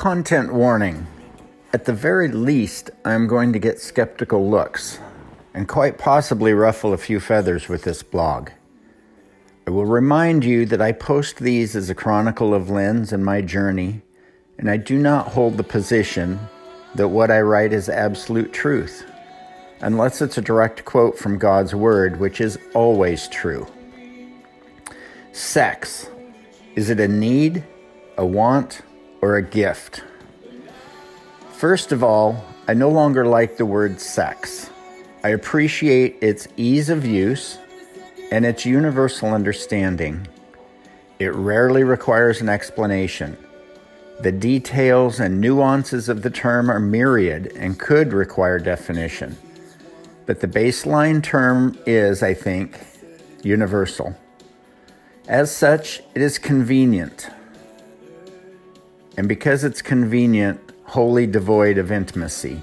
Content warning. At the very least, I'm going to get skeptical looks and quite possibly ruffle a few feathers with this blog. I will remind you that I post these as a chronicle of Lynn's and my journey, and I do not hold the position that what I write is absolute truth, unless it's a direct quote from God's Word, which is always true. Sex. Is it a need, a want, or a gift? First of all, I no longer like the word sex. I appreciate its ease of use and its universal understanding. It rarely requires an explanation. The details and nuances of the term are myriad and could require definition. But the baseline term is, I think, universal. As such, it is convenient. And because it's convenient, wholly devoid of intimacy,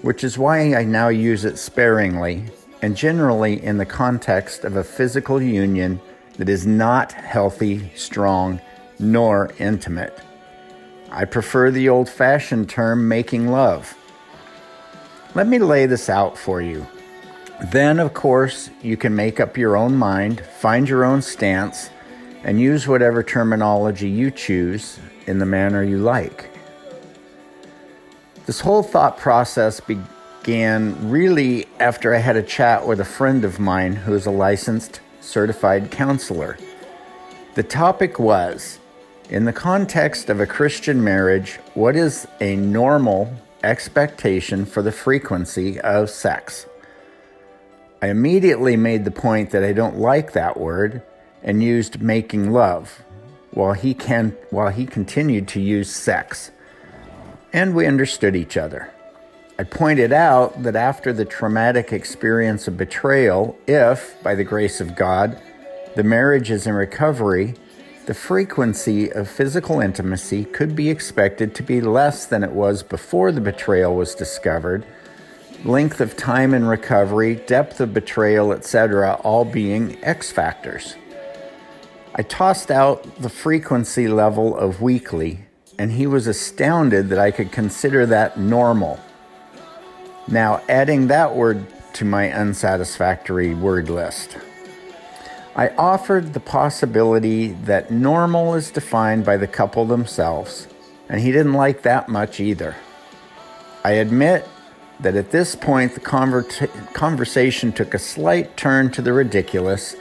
which is why I now use it sparingly and generally in the context of a physical union that is not healthy, strong, nor intimate. I prefer the old fashioned term making love. Let me lay this out for you. Then, of course, you can make up your own mind, find your own stance, and use whatever terminology you choose in the manner you like. This whole thought process began really after I had a chat with a friend of mine who is a licensed certified counselor. The topic was in the context of a Christian marriage, what is a normal expectation for the frequency of sex? I immediately made the point that I don't like that word and used making love while he can while he continued to use sex and we understood each other. I pointed out that after the traumatic experience of betrayal, if, by the grace of God, the marriage is in recovery, the frequency of physical intimacy could be expected to be less than it was before the betrayal was discovered, length of time in recovery, depth of betrayal, etc., all being X factors. I tossed out the frequency level of weekly and he was astounded that I could consider that normal. Now, adding that word to my unsatisfactory word list, I offered the possibility that normal is defined by the couple themselves, and he didn't like that much either. I admit that at this point the conver- conversation took a slight turn to the ridiculous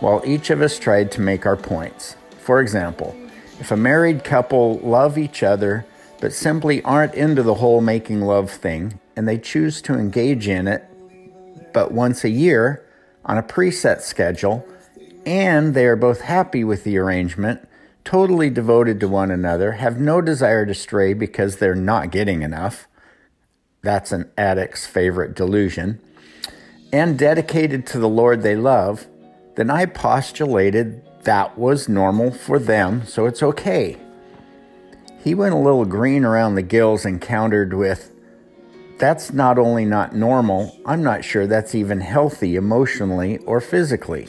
while each of us tried to make our points. For example, if a married couple love each other but simply aren't into the whole making love thing and they choose to engage in it but once a year on a preset schedule and they are both happy with the arrangement, totally devoted to one another, have no desire to stray because they're not getting enough. That's an addict's favorite delusion. And dedicated to the Lord they love, then I postulated that was normal for them, so it's okay. He went a little green around the gills and countered with, That's not only not normal, I'm not sure that's even healthy emotionally or physically.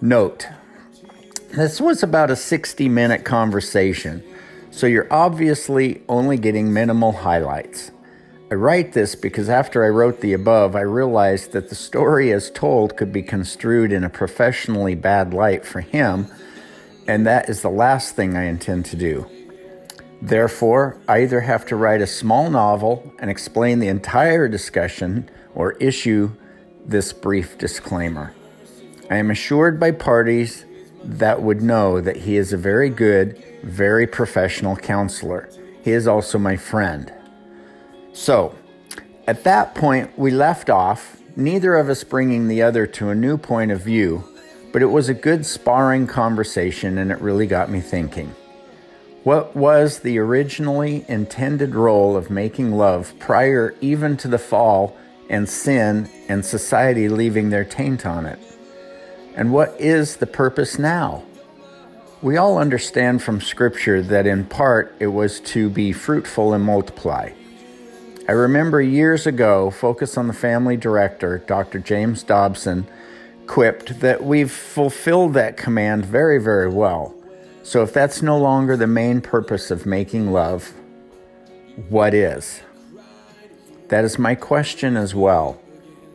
Note, this was about a 60 minute conversation, so you're obviously only getting minimal highlights. I write this because after I wrote the above, I realized that the story as told could be construed in a professionally bad light for him, and that is the last thing I intend to do. Therefore, I either have to write a small novel and explain the entire discussion or issue this brief disclaimer. I am assured by parties that would know that he is a very good, very professional counselor. He is also my friend. So, at that point, we left off, neither of us bringing the other to a new point of view, but it was a good sparring conversation and it really got me thinking. What was the originally intended role of making love prior even to the fall and sin and society leaving their taint on it? And what is the purpose now? We all understand from Scripture that in part it was to be fruitful and multiply. I remember years ago, Focus on the Family director, Dr. James Dobson, quipped that we've fulfilled that command very, very well. So, if that's no longer the main purpose of making love, what is? That is my question as well.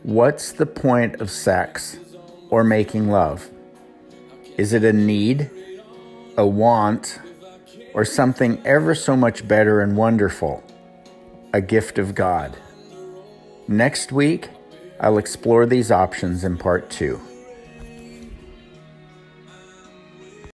What's the point of sex or making love? Is it a need, a want, or something ever so much better and wonderful? A gift of God? Next week, I'll explore these options in part two.